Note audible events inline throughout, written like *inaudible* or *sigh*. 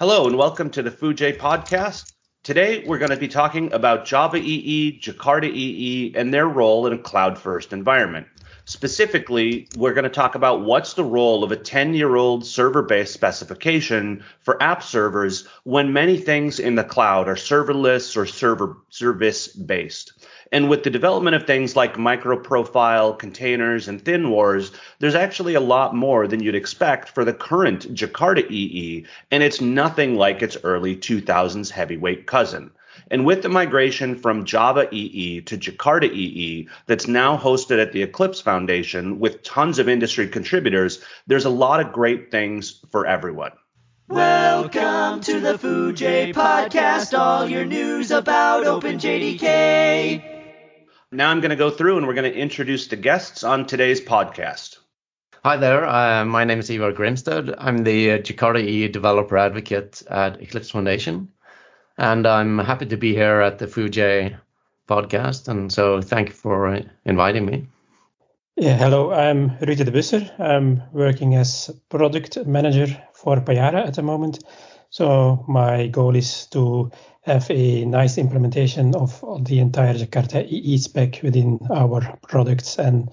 Hello and welcome to the Foojay podcast. Today we're going to be talking about Java EE, Jakarta EE, and their role in a cloud first environment. Specifically, we're going to talk about what's the role of a 10 year old server based specification for app servers when many things in the cloud are serverless or server service based. And with the development of things like microprofile, containers, and ThinWars, there's actually a lot more than you'd expect for the current Jakarta EE, and it's nothing like its early 2000s heavyweight cousin. And with the migration from Java EE to Jakarta EE that's now hosted at the Eclipse Foundation with tons of industry contributors, there's a lot of great things for everyone. Welcome to the Foojay podcast, all your news about OpenJDK. Now I'm going to go through and we're going to introduce the guests on today's podcast. Hi there, uh, my name is Ivar Grimstad. I'm the uh, Jakarta EE developer advocate at Eclipse Foundation, and I'm happy to be here at the Foojay podcast. And so, thank you for inviting me. Yeah, hello, I'm Ruud de Busscher. I'm working as product manager for Payara at the moment. So, my goal is to have a nice implementation of the entire Jakarta EE spec within our products. And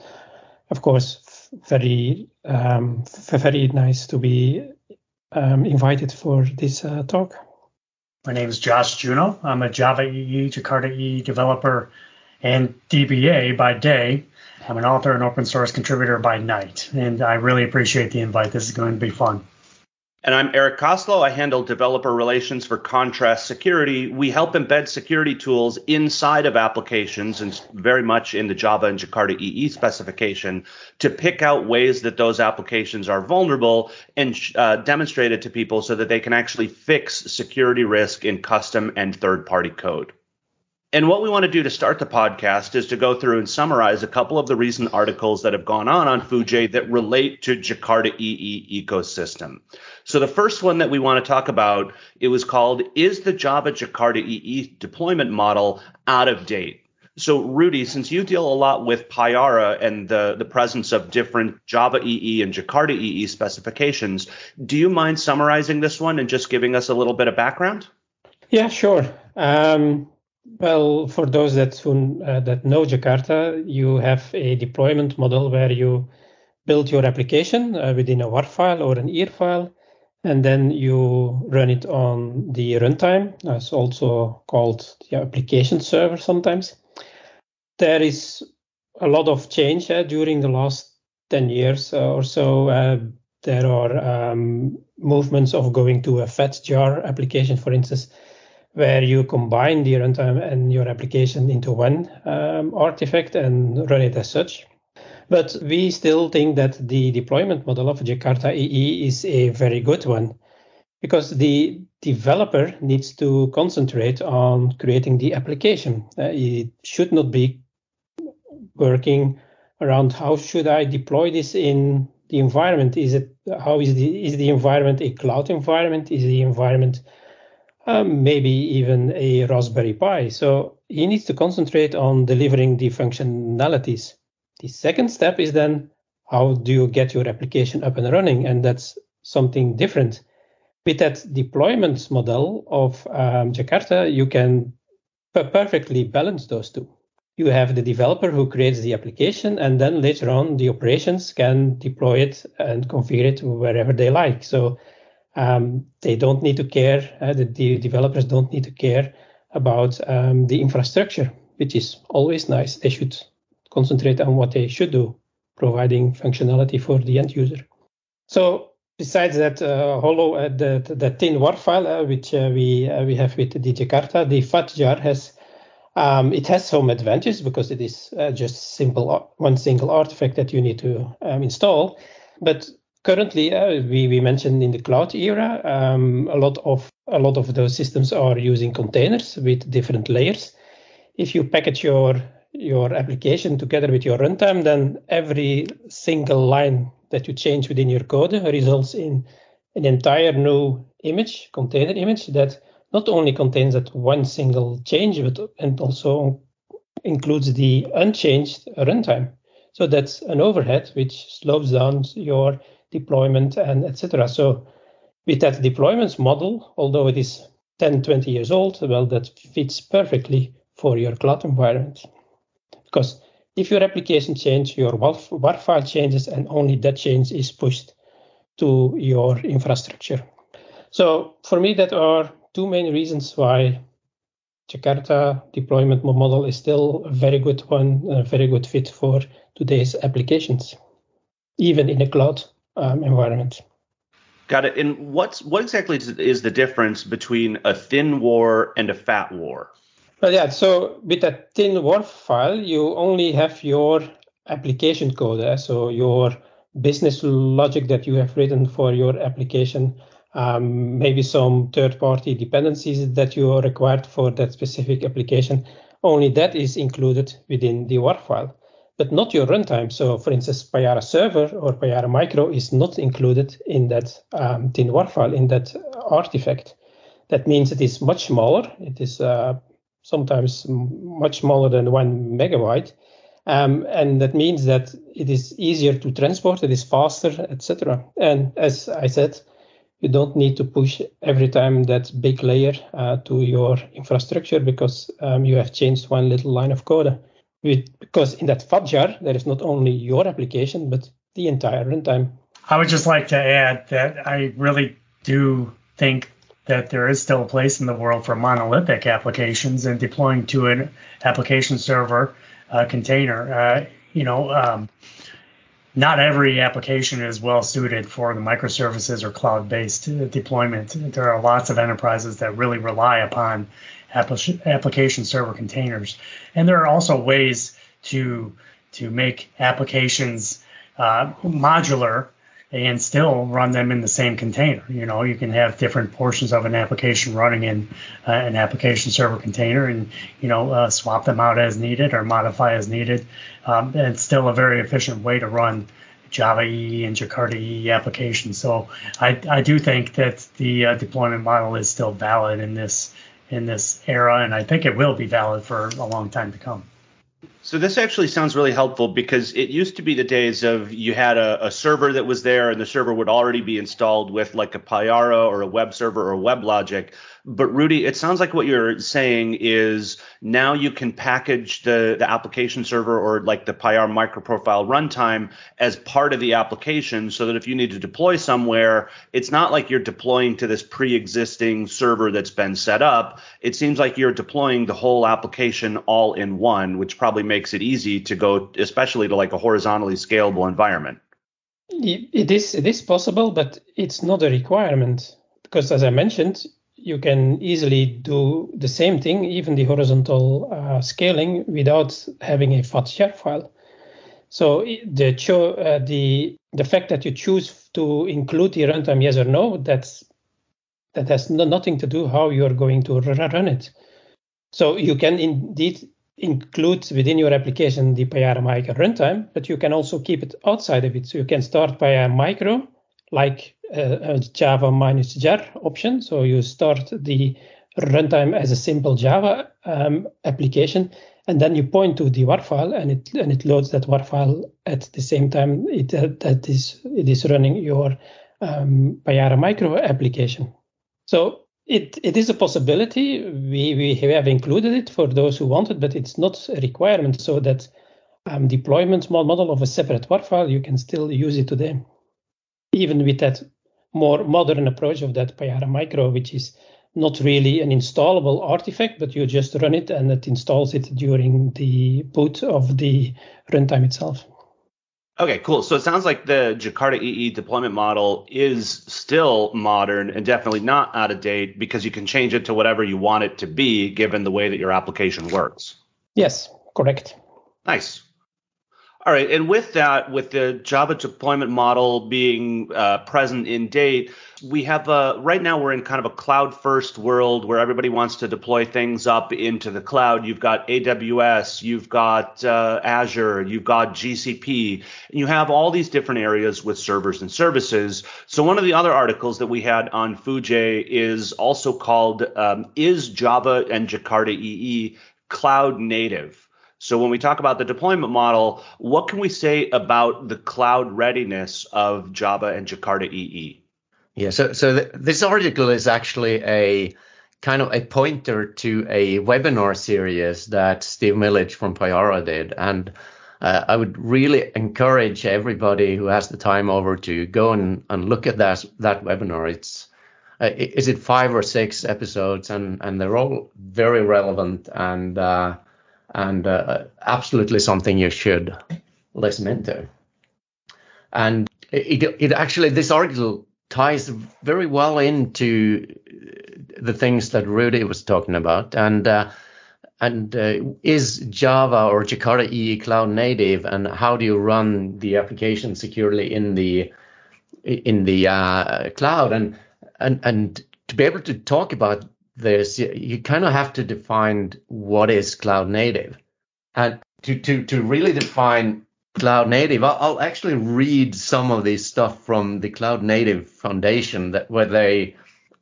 of course, very, um, very nice to be um, invited for this uh, talk. My name is Josh Juneau. I'm a Java EE, Jakarta EE developer and DBA by day. I'm an author and open source contributor by night. And I really appreciate the invite. This is going to be fun. And I'm Erik Costlow. I handle developer relations for Contrast Security. We help embed security tools inside of applications and very much in the Java and Jakarta EE specification to pick out ways that those applications are vulnerable and uh, demonstrate it to people so that they can actually fix security risk in custom and third party code. And what we want to do to start the podcast is to go through and summarize a couple of the recent articles that have gone on on Foojay that relate to Jakarta EE ecosystem. So the first one that we want to talk about, it was called Is the Java Jakarta EE deployment model out of date? So Rudy, since you deal a lot with Payara and the, the presence of different Java EE and Jakarta EE specifications, do you mind summarizing this one and just giving us a little bit of background? Yeah, sure. Um, well, for those that uh, that know Jakarta, you have a deployment model where you build your application uh, within a WAR file or an EAR file, and then you run it on the runtime. It's also called the application server sometimes. There is a lot of change uh, during the last 10 years or so. Uh, there are um, movements of going to a FAT jar application, for instance where you combine the runtime and your application into one um, artifact and run it as such. But we still think that the deployment model of Jakarta EE is a very good one because the developer needs to concentrate on creating the application. Uh, it should not be working around how should I deploy this in the environment? Is it how is the is the environment a cloud environment? Is the environment um, maybe even a Raspberry Pi. So he needs to concentrate on delivering the functionalities. The second step is then how do you get your application up and running? And that's something different. With that deployment model of um, Jakarta, you can perfectly balance those two. You have the developer who creates the application, and then later on, the operations can deploy it and configure it wherever they like. So um, they don't need to care, uh, the, the, developers don't need to care about um, the infrastructure, which is always nice. They should concentrate on what they should do, providing functionality for the end user. So besides that uh, hollow, uh, the, thin WAR file, uh, which uh, we uh, we have with the Jakarta, the has um, it has some advantages because it is just simple one single artifact that you need to um, install. But currently uh, we, we mentioned in the cloud era um, a lot of a lot of those systems are using containers with different layers. If you package your your application together with your runtime then every single line that you change within your code results in an entire new image container image that not only contains that one single change but and also includes the unchanged runtime. So that's an overhead which slows down your deployment and etc. So with that deployment model, although it is 10, 20 years old, well, that fits perfectly for your cloud environment. Because if your application changes, your WAR file changes, and only that change is pushed to your infrastructure. So for me, that are two main reasons why Jakarta deployment model is still a very good one, a very good fit for today's applications, even in a cloud um, environment. Got it. And what's what exactly is the difference between a thin war and a fat war? Well, yeah. So with a thin war file, you only have your application code, eh? so your business logic that you have written for your application, um, maybe some third-party dependencies that you are required for that specific application. Only that is included within the WAR file but not your runtime. So, for instance, Payara Server or Payara Micro is not included in that um, thin WAR file, in that artifact. That means it is much smaller. It is uh, sometimes much smaller than one megabyte. Um, and that means that it is easier to transport, it is faster, etc. And as I said, you don't need to push every time that big layer uh, to your infrastructure because um, you have changed one little line of code with, because in that fat jar, there is not only your application, but the entire runtime. I would just like to add that I really do think that there is still a place in the world for monolithic applications and deploying to an application server uh, container. Uh, you know, um, not every application is well suited for the microservices or cloud-based deployment. There are lots of enterprises that really rely upon application server containers. And there are also ways to to make applications uh, modular and still run them in the same container. You know, you can have different portions of an application running in uh, an application server container, and you know, uh, swap them out as needed or modify as needed. Um, and it's still a very efficient way to run Java EE and Jakarta EE applications. So I, I do think that the uh, deployment model is still valid in this in this era, and I think it will be valid for a long time to come. So this actually sounds really helpful because it used to be the days of you had a, a, server that was there and the server would already be installed with like a Payara or a web server or WebLogic. But Rudy, it sounds like what you're saying is now you can package the, the application server or like the Payara microprofile runtime as part of the application so that if you need to deploy somewhere, it's not like you're deploying to this pre-existing server that's been set up. It seems like you're deploying the whole application all in one, which probably makes it easy to go, especially to like a horizontally scalable environment. It is it is possible, but it's not a requirement because, as I mentioned, you can easily do the same thing, even the horizontal uh, scaling, without having a fat file. So the cho- uh, the the fact that you choose to include the runtime yes or no, that's that has no, nothing to do how you're going to run it. So you can indeed include within your application the Payara Micro runtime, but you can also keep it outside of it. So you can start Payara Micro like a Java minus jar option. So you start the runtime as a simple Java um, application, and then you point to the WAR file, and it and it loads that WAR file at the same time it uh, that is it is running your um, Payara Micro application. So it it is a possibility. We we have included it for those who want it, but it's not a requirement. So that um, deployment model of a separate WAR file, you can still use it today even with that more modern approach of that Payara Micro, which is not really an installable artifact, but you just run it and it installs it during the boot of the runtime itself. Okay, cool. So it sounds like the Jakarta EE deployment model is still modern and definitely not out of date because you can change it to whatever you want it to be given the way that your application works. Yes, correct. Nice. All right, and with that, with the Java deployment model being uh, present in date, we have a right now we're in kind of a cloud first world where everybody wants to deploy things up into the cloud. You've got AWS, you've got uh, Azure, you've got GCP, and you have all these different areas with servers and services. So one of the other articles that we had on Foojay is also called um, "Is Java and Jakarta EE Cloud Native?" So when we talk about the deployment model, what can we say about the cloud readiness of Java and Jakarta EE? Yeah, so so th- this article is actually a kind of a pointer to a webinar series that Steve Millidge from Payara did, and uh, I would really encourage everybody who has the time over to go and, and look at that that webinar. It's uh, is it five or six episodes, and and they're all very relevant and uh, and uh, absolutely something you should listen into. And it, it actually this article ties very well into the things that Rudy was talking about, and uh, and uh, is Java or Jakarta EE cloud native, and how do you run the application securely in the in the uh, cloud? And and and to be able to talk about this, you, kind of have to define what is cloud native, and to to to really define cloud native. I'll, I'll, actually read some of this stuff from the Cloud Native Foundation that where they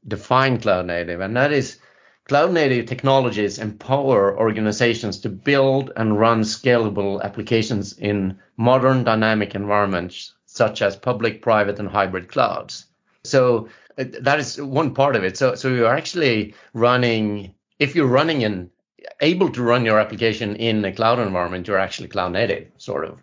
define cloud native, and that is cloud native technologies empower organizations to build and run scalable applications in modern dynamic environments such as public, private, and hybrid clouds. So that is one part of it. So so you're actually running if you're running and able to run your application in a cloud environment, you're actually cloud native, sort of.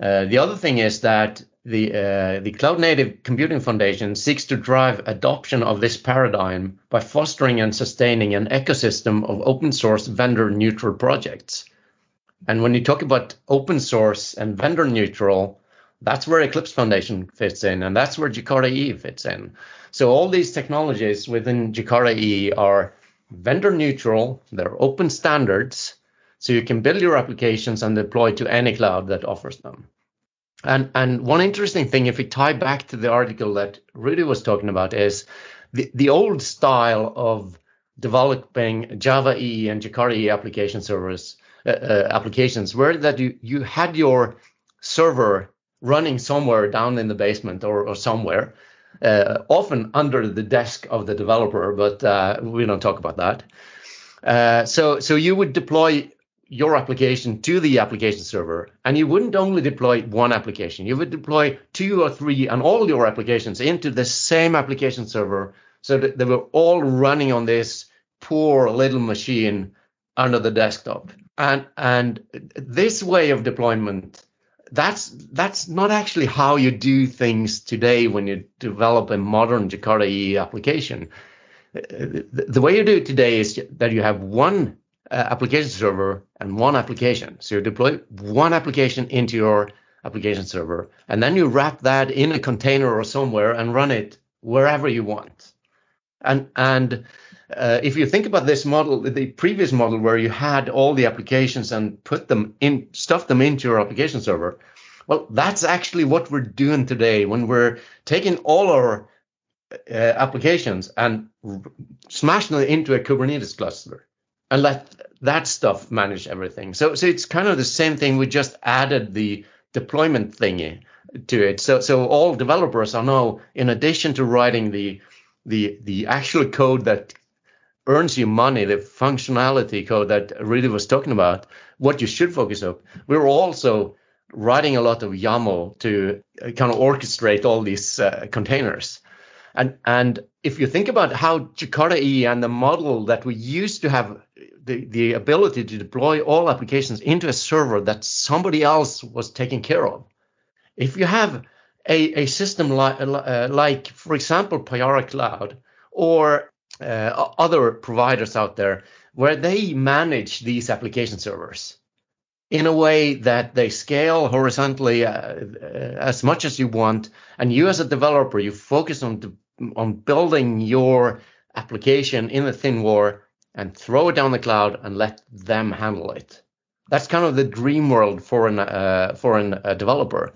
Uh, the other thing is that the uh, the Cloud Native Computing Foundation seeks to drive adoption of this paradigm by fostering and sustaining an ecosystem of open source vendor neutral projects. And when you talk about open source and vendor neutral, that's where Eclipse Foundation fits in, and that's where Jakarta EE fits in. So all these technologies within Jakarta EE are vendor neutral, they're open standards, so you can build your applications and deploy to any cloud that offers them. And and one interesting thing, if we tie back to the article that Rudy was talking about, is the, the old style of developing Java EE and Jakarta EE application servers uh, uh, applications, where that you you had your server running somewhere down in the basement or, or somewhere, uh, often under the desk of the developer, but uh, we don't talk about that. Uh, so so you would deploy your application to the application server and you wouldn't only deploy one application you would deploy two or three and all your applications into the same application server so that they were all running on this poor little machine under the desktop and and this way of deployment that's that's not actually how you do things today when you develop a modern Jakarta EE application. The, the way you do it today is that you have one uh, application server and one application. So you deploy one application into your application server, and then you wrap that in a container or somewhere and run it wherever you want. And and uh, if you think about this model, the previous model where you had all the applications and put them in, stuff them into your application server, well, that's actually what we're doing today when we're taking all our uh, applications and smashing them into a Kubernetes cluster and let that stuff manage everything. So so it's kind of the same thing. We just added the deployment thingy to it. So so all developers are now, in addition to writing the the the actual code that earns you money, the functionality code that Rudy was talking about, what you should focus on. We're also writing a lot of YAML to kind of orchestrate all these uh, containers. And and if you think about how Jakarta EE and the model that we used to have the, the ability to deploy all applications into a server that somebody else was taking care of. If you have a, a system like, uh, like, for example, Payara Cloud or uh, other providers out there where they manage these application servers in a way that they scale horizontally uh, uh as much as you want, and you as a developer, you focus on on building your application in the thin war and throw it down the cloud and let them handle it. That's kind of the dream world for an uh, for an, developer.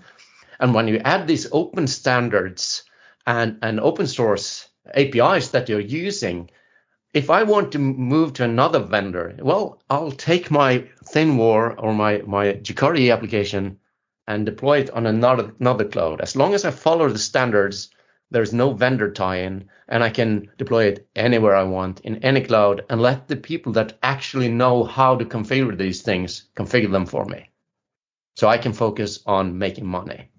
And when you add these open standards and, and open source APIs that you're using, if I want to move to another vendor, well, I'll take my ThinWar or my, my Jakarta application and deploy it on another, another cloud. As long as I follow the standards, there's no vendor tie-in and I can deploy it anywhere I want in any cloud and let the people that actually know how to configure these things configure them for me. So I can focus on making money.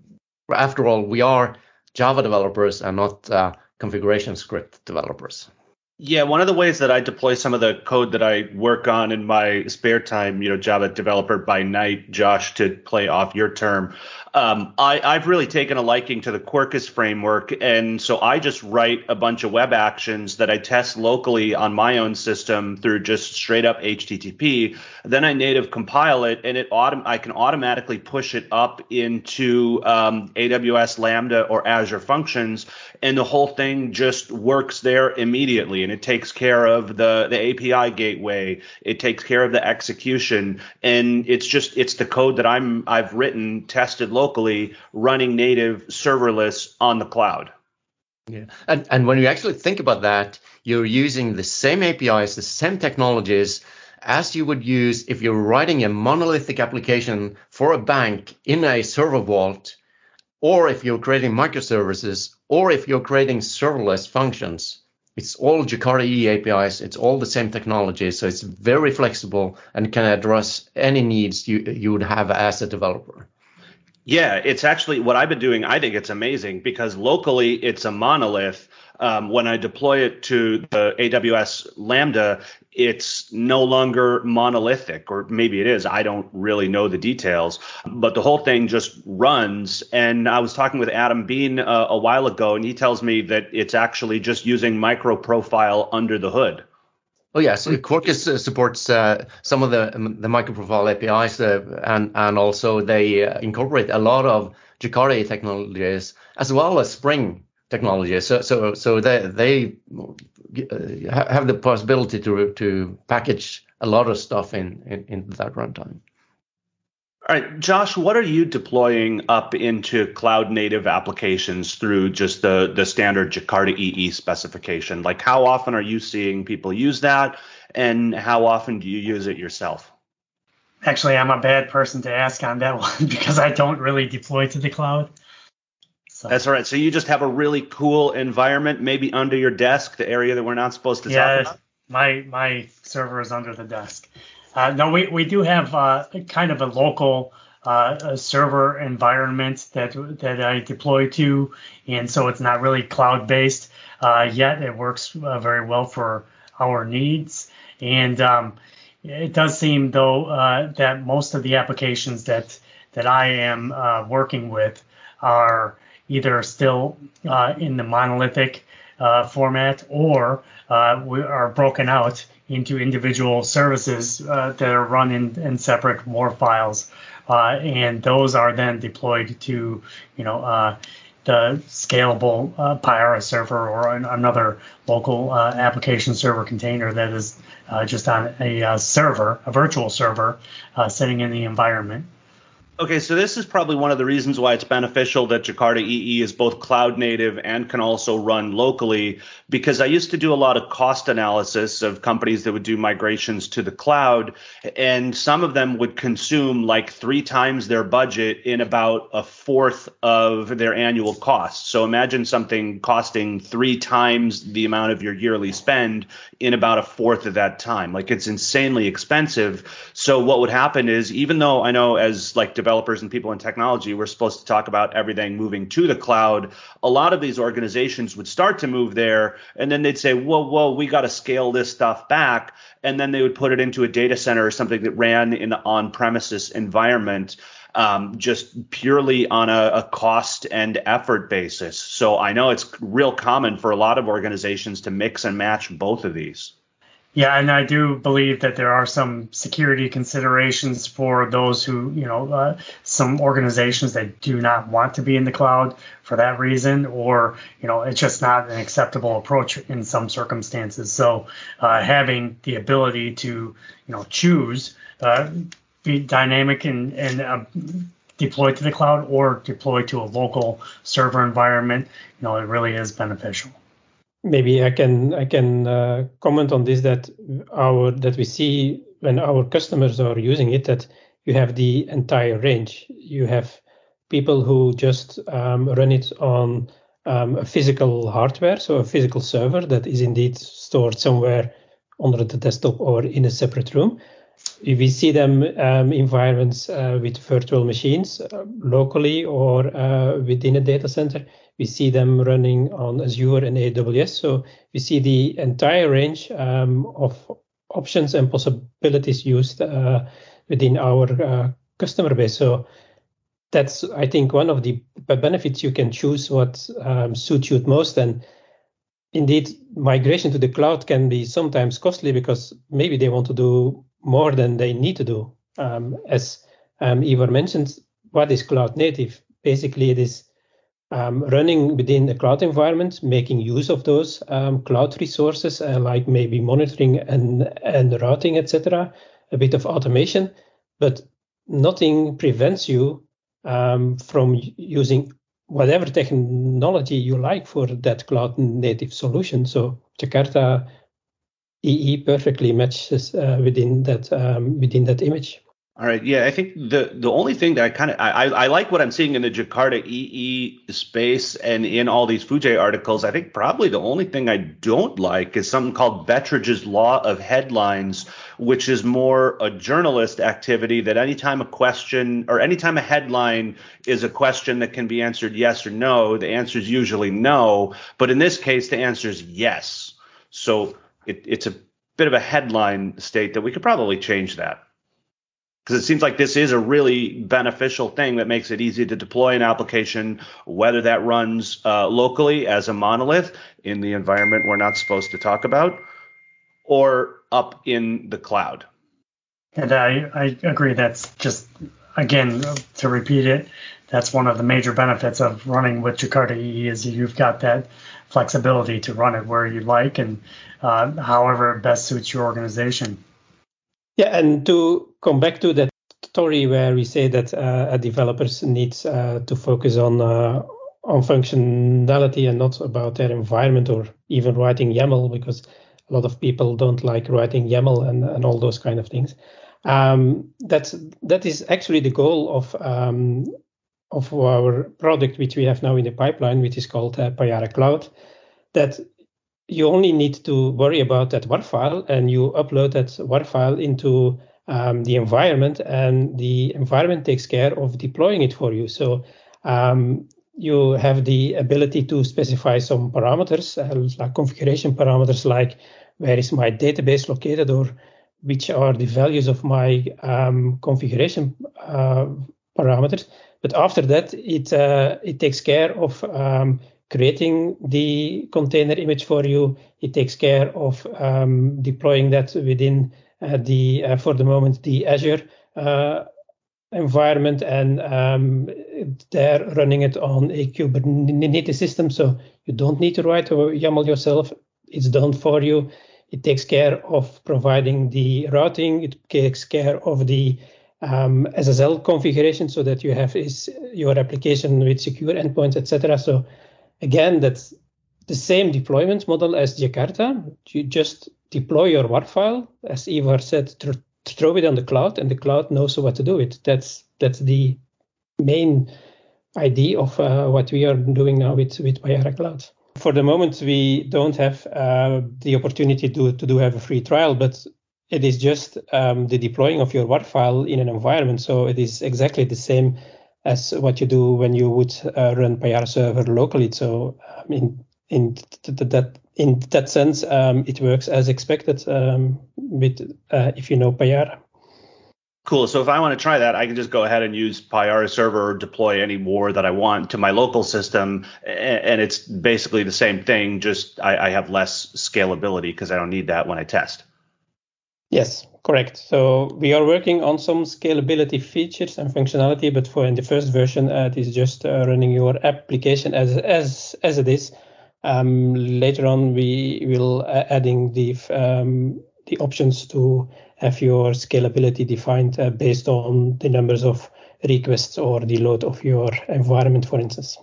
After all, we are Java developers and not uh, configuration script developers. Yeah, one of the ways that I deploy some of the code that I work on in my spare time, you know, Java developer by night, Josh, to play off your term, um, I, I've really taken a liking to the Quarkus framework. And so I just write a bunch of web actions that I test locally on my own system through just straight up HTTP. Then I native compile it and it autom- I can automatically push it up into um, AWS Lambda or Azure Functions. And the whole thing just works there immediately. And it takes care of the, the API gateway. It takes care of the execution. And it's just, it's the code that I'm, I've written, tested locally running native serverless on the cloud. Yeah. And, and when you actually think about that, you're using the same APIs, the same technologies as you would use if you're writing a monolithic application for a bank in a server vault, or if you're creating microservices, or if you're creating serverless functions. It's all Jakarta EE APIs. It's all the same technology. So it's very flexible and can address any needs you, you would have as a developer. Yeah, it's actually what I've been doing. I think it's amazing because locally it's a monolith. Um, when I deploy it to the AWS Lambda, it's no longer monolithic, or maybe it is. I don't really know the details, but the whole thing just runs. And I was talking with Adam Bien uh, a while ago, and he tells me that it's actually just using microprofile under the hood. Oh yeah, so Quarkus supports uh, some of the um, the microprofile APIs, uh, and and also they uh, incorporate a lot of Jakarta technologies as well as Spring technologies. So so so they they uh, have the possibility to to package a lot of stuff in in, in that runtime. All right, Josh, what are you deploying up into cloud native applications through just the, the standard Jakarta EE specification? Like, how often are you seeing people use that, and how often do you use it yourself? Actually, I'm a bad person to ask on that *laughs* one because I don't really deploy to the cloud. So. That's all right. So you just have a really cool environment, maybe under your desk, the area that we're not supposed to yeah, talk about. My my server is under the desk. Uh, no, we, we do have uh, kind of a local uh, server environment that that I deploy to, and so it's not really cloud based uh, yet. It works uh, very well for our needs, and um, it does seem though uh, that most of the applications that that I am working with are either still in the monolithic format or we are broken out into individual services uh, that are run in, in separate WAR files. Uh, and those are then deployed to, you know, uh, the scalable uh, Payara server or an, another local uh, application server container that is uh, just on a uh, server, a virtual server, sitting in the environment. Okay, so this is probably one of the reasons why it's beneficial that Jakarta EE is both cloud native and can also run locally. Because I used to do a lot of cost analysis of companies that would do migrations to the cloud, and some of them would consume like three times their budget in about a fourth of their annual cost. So imagine something costing three times the amount of your yearly spend in about a fourth of that time. Like it's insanely expensive. So what would happen is, even though I know as like developers and people in technology, we're supposed to talk about everything moving to the cloud. A lot of these organizations would start to move there, and then they'd say, whoa, whoa, we got to scale this stuff back. And then they would put it into a data center or something that ran in the on premises environment. Um, just purely on a, a, cost and effort basis. So I know it's real common for a lot of organizations to mix and match both of these. Yeah, and I do believe that there are some security considerations for those who, you know, uh, some organizations that do not want to be in the cloud for that reason, or, you know, it's just not an acceptable approach in some circumstances. So uh, having the ability to, you know, choose, uh, be dynamic and, and uh, deploy to the cloud or deploy to a local server environment, you know, it really is beneficial maybe I can I can uh, comment on this that our that we see when our customers are using it that you have the entire range. You have people who just um, run it on um, a physical hardware, so a physical server that is indeed stored somewhere under the desktop or in a separate room. we see them um, environments uh, with virtual machines uh, locally or uh, within a data center. We see them running on Azure and AWS. So we see the entire range um, of options and possibilities used uh, within our uh, customer base. So that's, I think, one of the benefits you can choose what um, suits you most. And indeed, migration to the cloud can be sometimes costly because maybe they want to do more than they need to do. Um, as um, Ivar mentioned, what is cloud native? Basically, it is um, running within a cloud environment, making use of those um, cloud resources, uh, like maybe monitoring and, and routing, etc., a bit of automation, but nothing prevents you um, from using whatever technology you like for that cloud native solution. So Jakarta EE perfectly matches uh, within that um, within that image. All right. Yeah, I think the the only thing that I kind of I, I like what I'm seeing in the Jakarta EE space and in all these Foojay articles. I think probably the only thing I don't like is something called Betteridge's law of headlines, which is more a journalist activity that anytime a question or anytime a headline is a question that can be answered yes or no, the answer is usually no. But in this case, the answer is yes. So it, it's a bit of a headline state that we could probably change that because it seems like this is a really beneficial thing that makes it easy to deploy an application, whether that runs uh, locally as a monolith in the environment we're not supposed to talk about, or up in the cloud. And I, I agree. That's just, again, to repeat it, that's one of the major benefits of running with Jakarta EE is you've got that flexibility to run it where you like and uh, however it best suits your organization. Yeah, and to come back to that story where we say that uh, developers need uh, to focus on uh, on functionality and not about their environment or even writing YAML because a lot of people don't like writing YAML and, and all those kind of things. Um, that's that is actually the goal of um, of our product which we have now in the pipeline, which is called uh, Payara Cloud. That you only need to worry about that WAR file and you upload that WAR file into um, the environment and the environment takes care of deploying it for you. So um, you have the ability to specify some parameters, uh, like configuration parameters like where is my database located or which are the values of my um, configuration uh, parameters. But after that, it uh, it takes care of um, creating the container image for you. It takes care of um, deploying that within uh, the, uh, for the moment, the Azure uh, environment, and um, they're running it on a Kubernetes system. So you don't need to write YAML yourself. It's done for you. It takes care of providing the routing. It takes care of the um, SSL configuration so that you have is your application with secure endpoints, etc. So again, that's the same deployment model as Jakarta. You just deploy your WAR file, as Ivar said, th- throw it on the cloud, and the cloud knows what to do with. That's that's the main idea of uh, what we are doing now with with Payara Cloud. For the moment, we don't have uh, the opportunity to to do have a free trial, but it is just um, the deploying of your WAR file in an environment. So it is exactly the same as what you do when you would uh, run Payara server locally. So um, in in th- th- that in that sense, um, it works as expected um, with uh, if you know Payara. Cool. So if I want to try that, I can just go ahead and use Payara server or deploy any more that I want to my local system, and it's basically the same thing. Just I, I have less scalability because I don't need that when I test. Yes, correct. So we are working on some scalability features and functionality, but for in the first version, uh, it is just uh, running your application as as as it is. Um, later on, we will uh, adding the um, the options to have your scalability defined uh, based on the numbers of requests or the load of your environment, for instance.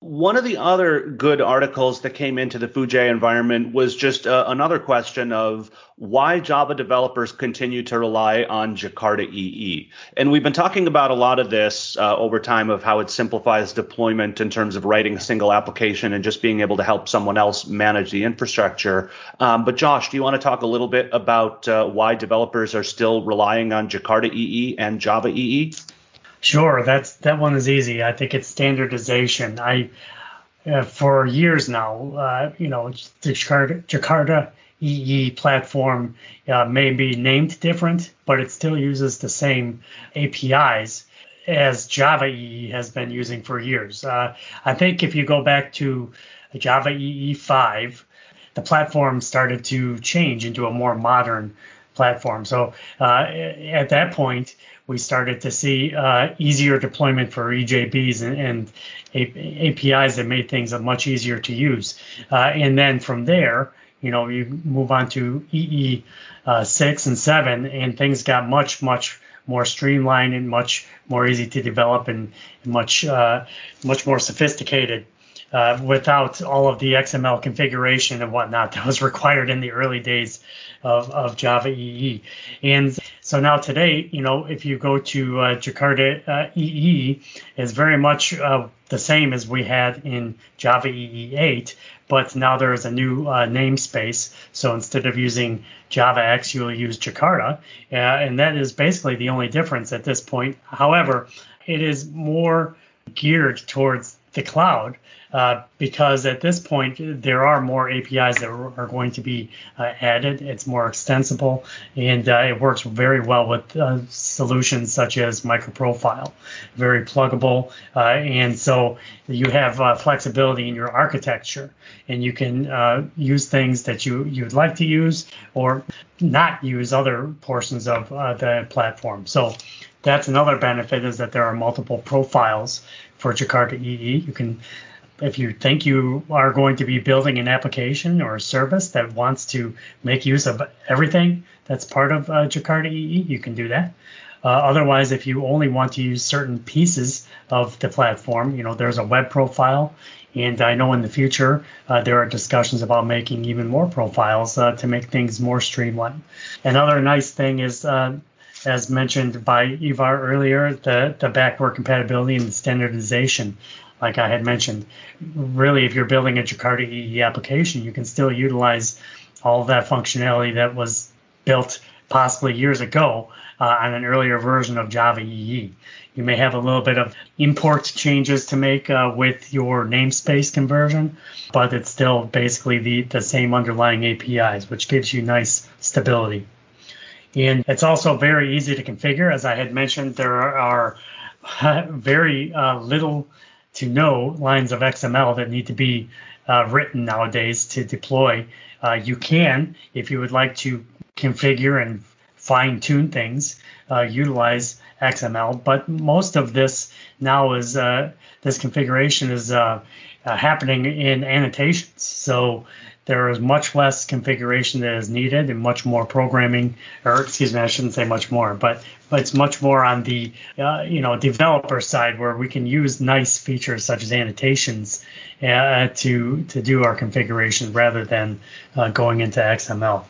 One of the other good articles that came into the Foojay environment was just uh, another question of why Java developers continue to rely on Jakarta EE. And we've been talking about a lot of this uh, over time of how it simplifies deployment in terms of writing a single application and just being able to help someone else manage the infrastructure. Um, but Josh, do you want to talk a little bit about uh, why developers are still relying on Jakarta EE and Java EE? Sure, that's that one is easy. I think it's standardization. I uh, for years now, uh, you know, the Jakarta, Jakarta EE platform uh, may be named different, but it still uses the same APIs as Java EE has been using for years. Uh, I think if you go back to Java EE 5, the platform started to change into a more modern platform. So uh, at that point, we started to see uh, easier deployment for EJBs and, and a- APIs that made things much easier to use. Uh, and then from there, you know, you move on to EE uh, six and seven, and things got much, much more streamlined and much more easy to develop and much, uh, much more sophisticated. Uh, without all of the XML configuration and whatnot *laughs* that was required in the early days of, of Java EE. And so now today, you know, if you go to uh, Jakarta uh, EE, is very much uh, the same as we had in Java EE 8, but now there is a new uh, namespace. So instead of using Java X, you'll use Jakarta, uh, and that is basically the only difference at this point. However, it is more geared towards the cloud uh, because at this point there are more APIs that are going to be uh, added. It's more extensible and uh, it works very well with uh, solutions such as MicroProfile, very pluggable. Uh, and so you have flexibility in your architecture and you can use things that you, you'd like to use or not use other portions of the platform. So that's another benefit is that there are multiple profiles for Jakarta EE. You can if you think you are going to be building an application or a service that wants to make use of everything that's part of uh, Jakarta EE, you can do that. Uh, otherwise, if you only want to use certain pieces of the platform, you know, there's a web profile. And I know in the future uh, there are discussions about making even more profiles uh, to make things more streamlined. Another nice thing is, uh, as mentioned by Ivar earlier, the, the backward compatibility and standardization like I had mentioned. Really, if you're building a Jakarta EE application, you can still utilize all that functionality that was built possibly years ago uh, on an earlier version of Java EE. You may have a little bit of import changes to make uh, with your namespace conversion, but it's still basically the, the same underlying APIs, which gives you nice stability. And it's also very easy to configure. As I had mentioned, there are, *laughs* very uh, little to no lines of XML that need to be uh, written nowadays to deploy. Uh, you can, if you would like to configure and fine tune things, uh, utilize XML. But most of this now is uh, this configuration is uh, happening in annotations. So there is much less configuration that is needed and much more programming, or excuse me, I shouldn't say much more, but but it's much more on the uh, you know developer side where we can use nice features such as annotations uh, to to do our configuration rather than uh, going into XML.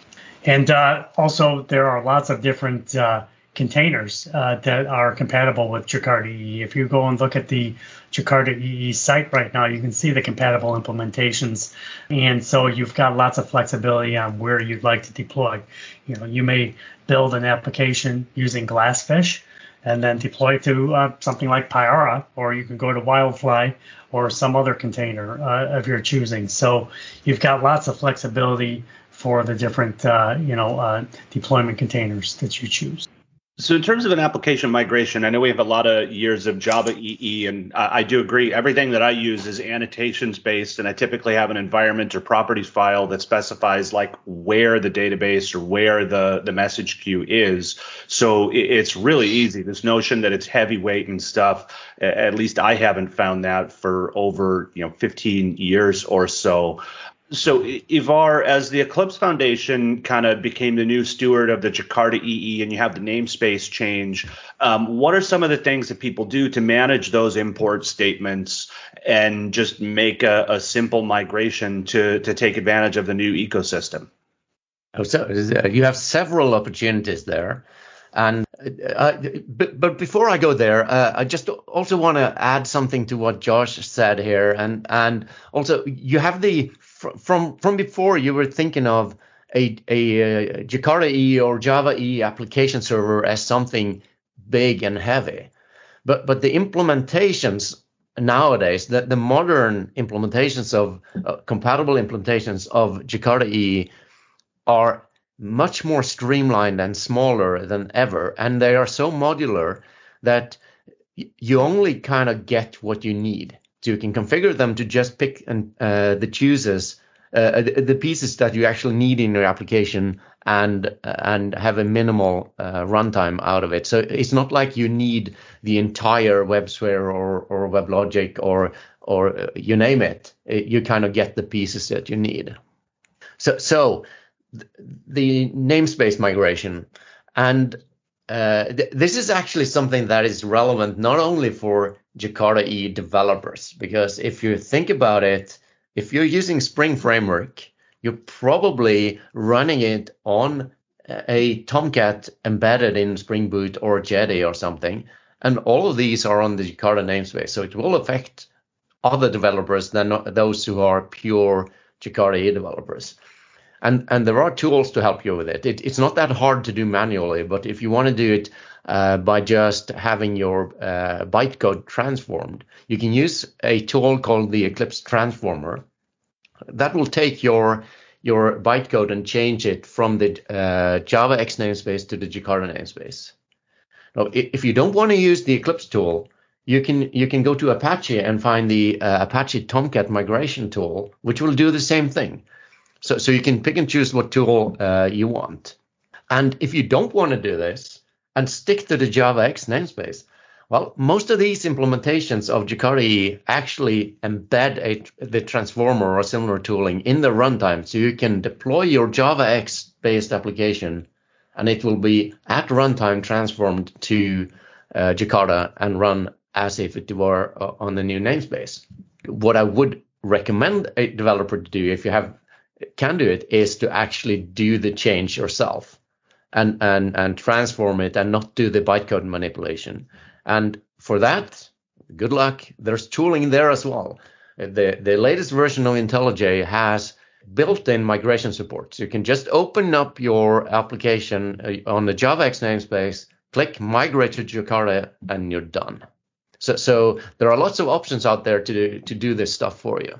And uh, also there are lots of different uh, containers uh, that are compatible with Jakarta EE. If you go and look at the Jakarta EE site right now, you can see the compatible implementations. And so you've got lots of flexibility on where you'd like to deploy. You know, you may build an application using Glassfish and then deploy to uh, something like Payara, or you can go to Wildfly or some other container uh, of your choosing. So you've got lots of flexibility for the different, uh, you know, uh, deployment containers that you choose. So in terms of an application migration, I know we have a lot of years of Java EE, and I, I, do agree. Everything that I use is annotations based, and I typically have an environment or properties file that specifies like where the database or where the the message queue is. So it, it's really easy. This notion that it's heavyweight and stuff, at least I haven't found that for over you know 15 years or so. So, Ivar, as the Eclipse Foundation kind of became the new steward of the Jakarta EE and you have the namespace change, um, what are some of the things that people do to manage those import statements and just make a, a simple migration to, to take advantage of the new ecosystem? Oh, so uh, you have several opportunities there. And uh, but, but before I go there, uh, I just also want to add something to what Josh said here, and and also you have the from from before you were thinking of a a, a Jakarta E or Java E application server as something big and heavy, but but the implementations nowadays, the, the modern implementations of uh, compatible implementations of Jakarta E are much more streamlined and smaller than ever. And they are so modular that you only kind of get what you need. So you can configure them to just pick and uh, the chooses, uh, the pieces that you actually need in your application and uh, and have a minimal uh, runtime out of it. So it's not like you need the entire WebSphere or or WebLogic or or uh, you name it. You kind of get the pieces that you need. So so the namespace migration. And uh, th- this is actually something that is relevant not only for Jakarta E developers, because if you think about it, if you're using Spring Framework, you're probably running it on a Tomcat embedded in Spring Boot or Jetty or something. And all of these are on the Jakarta namespace. So it will affect other developers than those who are pure Jakarta E developers and and there are tools to help you with it. it it's not that hard to do manually, but if you want to do it uh, by just having your uh, bytecode transformed, you can use a tool called the Eclipse Transformer. That will take your your bytecode and change it from the uh, JavaX namespace to the Jakarta namespace. Now, if you don't want to use the Eclipse tool, you can you can go to Apache and find the uh, Apache Tomcat migration tool, which will do the same thing. So, so you can pick and choose what tool uh, you want. And if you don't want to do this and stick to the JavaX namespace, well, most of these implementations of Jakarta actually embed a, the transformer or similar tooling in the runtime. So you can deploy your JavaX based application and it will be at runtime transformed to uh, Jakarta and run as if it were uh, on the new namespace. What I would recommend a developer to do if you have can do it is to actually do the change yourself and and and transform it and not do the bytecode manipulation. And for that, good luck. There's tooling there as well. The the latest version of IntelliJ has built-in migration support. So you can just open up your application uh, on the JavaX namespace, click migrate to Jakarta, and you're done. So so there are lots of options out there to to do this stuff for you.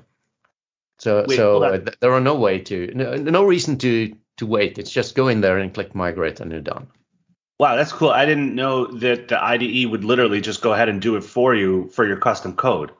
So Wait, so uh, there are no way to no, no reason to to wait. It's just go in there and click migrate and you're done. Wow, that's cool. I didn't know that the IDE would literally just go ahead and do it for you for your custom code.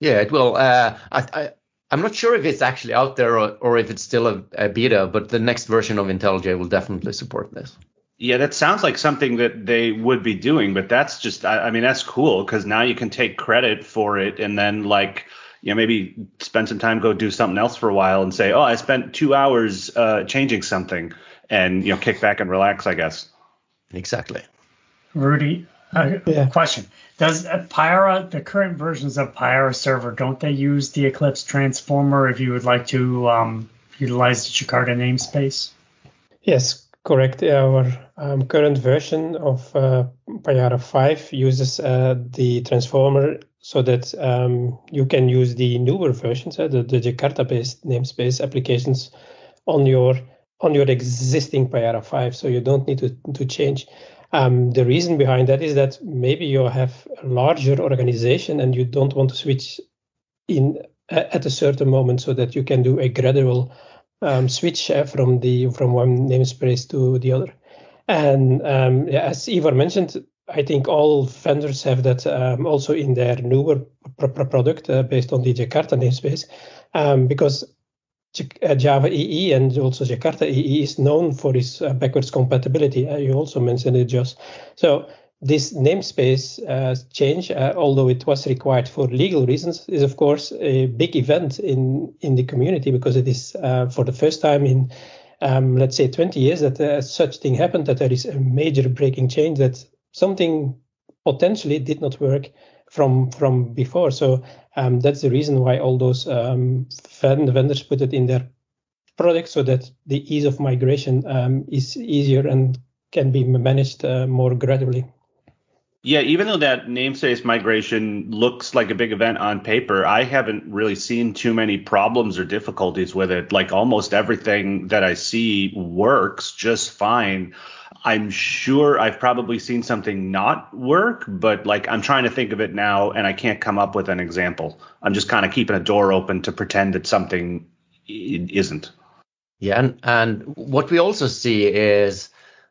Yeah, it will. Uh, I, I I'm not sure if it's actually out there or, or if it's still a, a beta, but the next version of IntelliJ will definitely support this. Yeah, that sounds like something that they would be doing, but that's just, I, I mean, that's cool because now you can take credit for it and then like you know maybe spend some time go do something else for a while and say oh i spent two hours uh, changing something and you know kick back and relax i guess. Exactly. Rudy uh, yeah. question. Does Payara the current versions of Payara server don't they use the eclipse transformer if you would like to um, utilize the jakarta namespace? Yes correct. Our um, current version of uh, Payara 5 uses uh, the transformer so that um, you can use the newer versions, uh, the, the Jakarta-based namespace applications on your on your existing Payara 5, so you don't need to, to change. Um, the reason behind that is that maybe you have a larger organization and you don't want to switch in at a certain moment so that you can do a gradual um, switch uh, from the from one namespace to the other. And um, yeah, as Ivar mentioned, I think all vendors have that um, also in their newer product uh, based on the Jakarta namespace, um, because uh, Java EE and also Jakarta EE is known for its uh, backwards compatibility. Uh, you also mentioned it, Josh. So this namespace uh, change, uh, although it was required for legal reasons, is of course a big event in in the community because it is uh, for the first time in um, let's say 20 years that such thing happened that there is a major breaking change that something potentially did not work from from before. So um, that's the reason why all those um, vendors put it in their product so that the ease of migration um, is easier and can be managed uh, more gradually. Yeah, even though that namespace migration looks like a big event on paper, I haven't really seen too many problems or difficulties with it. Like almost everything that I see works just fine. I'm sure I've probably seen something not work, but like I'm trying to think of it now and I can't come up with an example. I'm just kind of keeping a door open to pretend that something isn't. Yeah, and, and what we also see is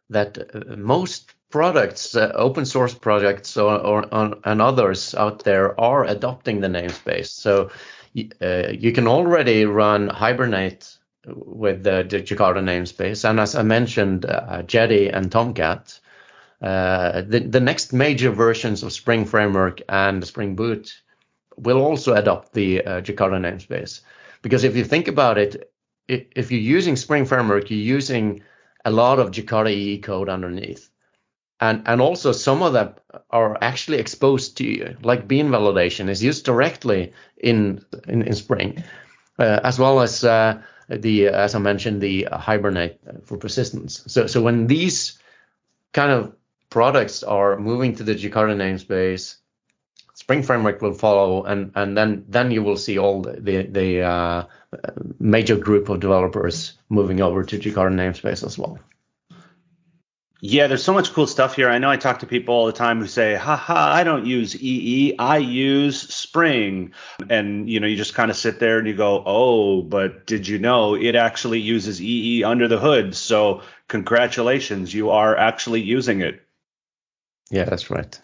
that most products, uh, open source projects or, or, and others out there are adopting the namespace. So uh, you can already run Hibernate with the, Jakarta namespace. And as I mentioned, uh, Jetty and Tomcat, uh, the, the next major versions of Spring Framework and Spring Boot will also adopt the uh, Jakarta namespace. Because if you think about it, if you're using Spring Framework, you're using a lot of Jakarta EE code underneath and and also some of them are actually exposed to you like bean validation is used directly in in, in spring uh, as well as uh, the as i mentioned the hibernate for persistence. So so when these kind of products are moving to the jakarta namespace spring framework will follow and and then then you will see all the the, the uh, major group of developers moving over to jakarta namespace as well yeah, there's so much cool stuff here. I know I talk to people all the time who say, haha, I don't use EE, I use Spring. And, you know, you just kind of sit there and you go, oh, but did you know it actually uses EE under the hood? So congratulations, you are actually using it. Yeah, that's right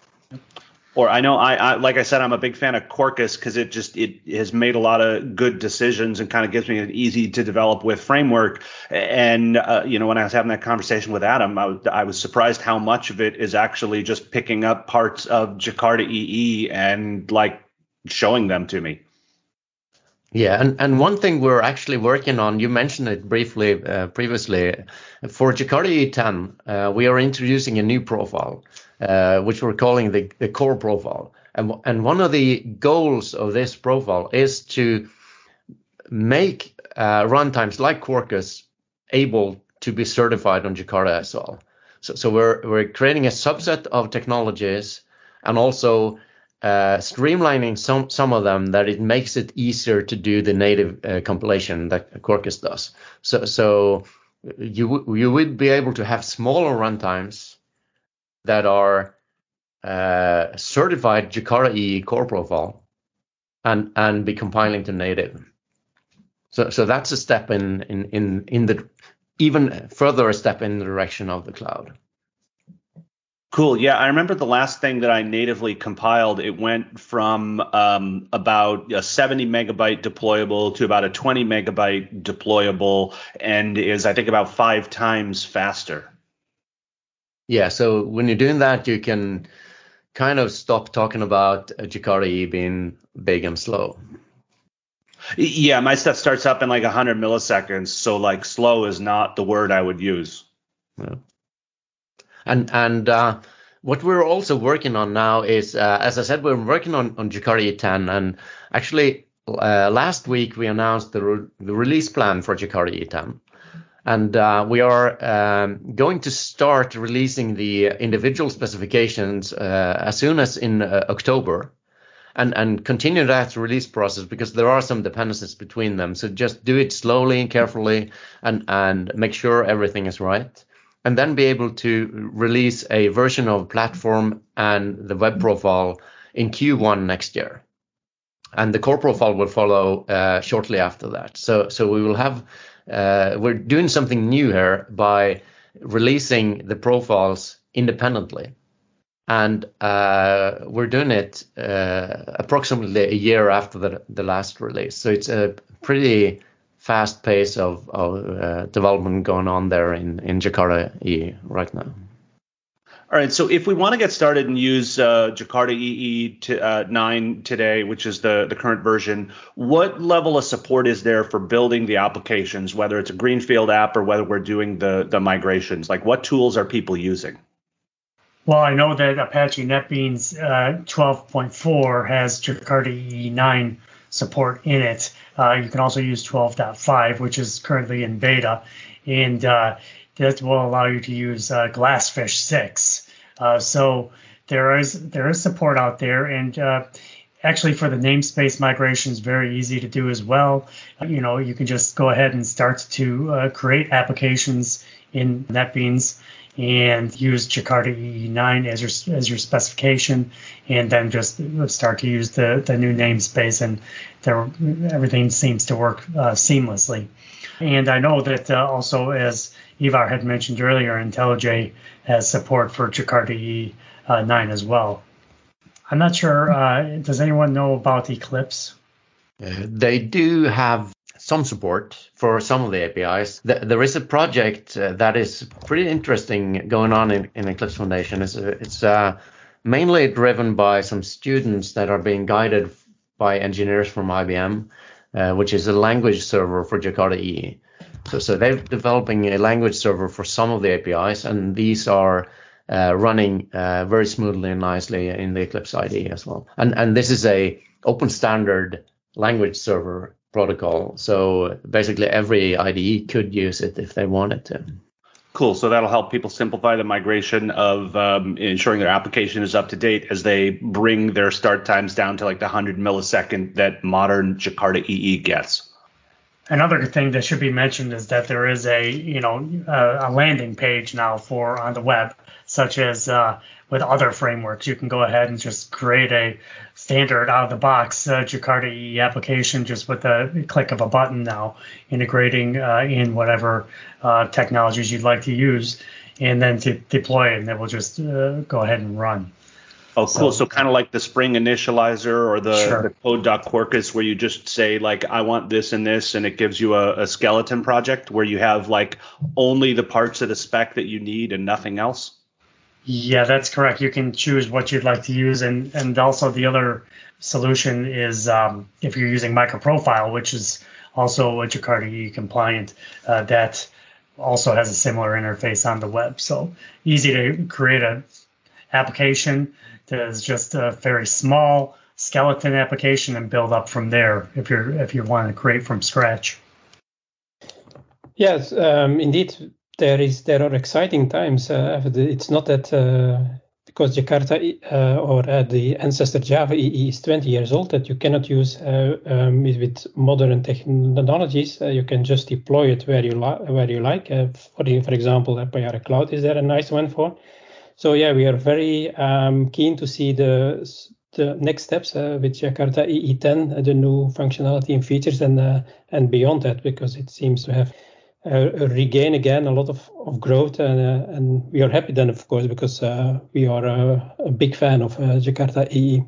or I know I, I, like I said I'm a big fan of Quarkus because it just it has made a lot of good decisions and kind of gives me an easy to develop with framework. And uh, you know when I was having that conversation with Adam, I, I was surprised how much of it is actually just picking up parts of Jakarta EE and like showing them to me. Yeah, and, and one thing we're actually working on, you mentioned it briefly uh, previously, for Jakarta EE10, uh, we are introducing a new profile. Uh, which we're calling the, the core profile. And, and one of the goals of this profile is to make uh, runtimes like Quarkus able to be certified on Jakarta as well. So, so we're, we're creating a subset of technologies and also uh, streamlining some, some of them that it makes it easier to do the native uh, compilation that Quarkus does. So, so you, you would be able to have smaller runtimes that are uh, certified Jakarta EE core profile and and be compiling to native. So so that's a step in in in in the even further a step in the direction of the cloud. Cool. Yeah, I remember the last thing that I natively compiled. It went from um, about a 70 megabyte deployable to about a 20 megabyte deployable, and is I think about five times faster. Yeah, so when you're doing that, you can kind of stop talking about Jakarta E being big and slow. Yeah, my stuff starts up in like 100 milliseconds, so like slow is not the word I would use. Yeah. And and uh, what we're also working on now is, uh, as I said, we're working on on Jakarta EE10, and actually uh, last week we announced the re- the release plan for Jakarta EE10 and uh, we are um, going to start releasing the individual specifications uh, as soon as in uh, October, and and continue that release process because there are some dependencies between them. So just do it slowly and carefully, and and make sure everything is right, and then be able to release a version of platform and the web profile in Q1 next year. And the core profile will follow uh, shortly after that. So so we will have uh, we're doing something new here by releasing the profiles independently. And uh, we're doing it uh, approximately a year after the, the last release. So it's a pretty fast pace of, of uh, development going on there in, in Jakarta EE right now. All right, so if we want to get started and use uh, Jakarta EE to, uh, 9 today, which is the, the current version, what level of support is there for building the applications, whether it's a greenfield app or whether we're doing the, the migrations? Like, what tools are people using? Well, I know that Apache NetBeans uh, 12.4 has Jakarta EE 9 support in it. Uh, you can also use 12.5, which is currently in beta, and uh, that will allow you to use uh, Glassfish 6. Uh, so there is there is support out there, and uh, actually for the namespace migration is very easy to do as well. You know, you can just go ahead and start to uh, create applications in NetBeans and use Jakarta EE9 as your as your specification, and then just start to use the the new namespace, and there everything seems to work uh, seamlessly. And I know that uh, also as Ivar had mentioned earlier, IntelliJ has support for Jakarta EE9 as well. I'm not sure. Uh, does anyone know about Eclipse? They do have some support for some of the APIs. There is a project uh, that is pretty interesting going on in, in Eclipse Foundation. It's, it's uh, mainly driven by some students that are being guided by engineers from IBM, uh, which is a language server for Jakarta EE. So, so they're developing a language server for some of the APIs, and these are uh, running uh, very smoothly and nicely in the Eclipse IDE as well. And and this is a open standard language server protocol. So basically, every IDE could use it if they wanted to. Cool. So that'll help people simplify the migration of um, ensuring their application is up to date as they bring their start times down to like the 100 millisecond that modern Jakarta EE gets. Another thing that should be mentioned is that there is a you know a, a landing page now for on the web, such as uh, with other frameworks. You can go ahead and just create a standard out of the box uh, Jakarta EE application just with a click of a button now, integrating uh, in whatever uh, technologies you'd like to use, and then to deploy it, and it will just uh, go ahead and run. Oh, cool. So, so kind of like the Spring Initializr or the, sure. the code.quarkus where you just say like, I want this and this, and it gives you a, a, skeleton project where you have like only the parts of the spec that you need and nothing else. Yeah, that's correct. You can choose what you'd like to use. And, and also the other solution is um, if you're using microprofile, which is also a Jakarta E compliant, uh, that also has a similar interface on the web. So easy to create a application is just a very small skeleton application and build up from there if you're if you want to create from scratch. Yes, um, indeed, there is there are exciting times. Uh, it's not that uh, because Jakarta uh, or uh, the ancestor Java EE is 20 years old that you cannot use uh, um, with modern technologies. Uh, you can just deploy it where you where you like. for for example, Payara Cloud is there a nice one for. So yeah, we are very um, keen to see the the next steps uh, with Jakarta EE10, uh, the new functionality and features, and uh, and beyond that, because it seems to have uh, regain again a lot of, of growth, and uh, and we are happy then, of course, because uh, we are a big fan of Jakarta EE.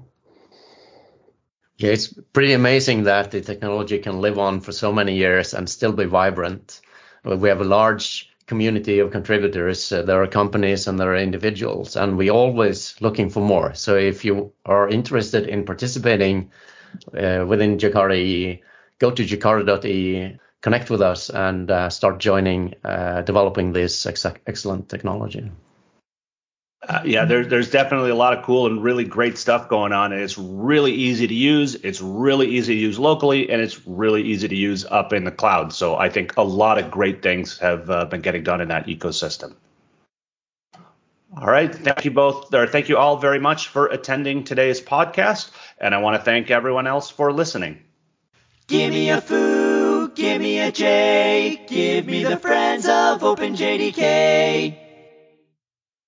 Yeah, it's pretty amazing that the technology can live on for so many years and still be vibrant. We have a large community of contributors. Uh, there are companies and there are individuals, and we always looking for more. So if you are interested in participating uh, within Jakarta go to jakarta.ee, connect with us, and uh, start joining uh, developing this ex- excellent technology. Uh, yeah, there, there's definitely a lot of cool and really great stuff going on. And it's really easy to use. It's really easy to use locally, and it's really easy to use up in the cloud. So I think a lot of great things have uh, been getting done in that ecosystem. All right. Thank you both, or thank you all very much for attending today's podcast. And I want to thank everyone else for listening. Give me a foo, give me a J, give me the friends of OpenJDK.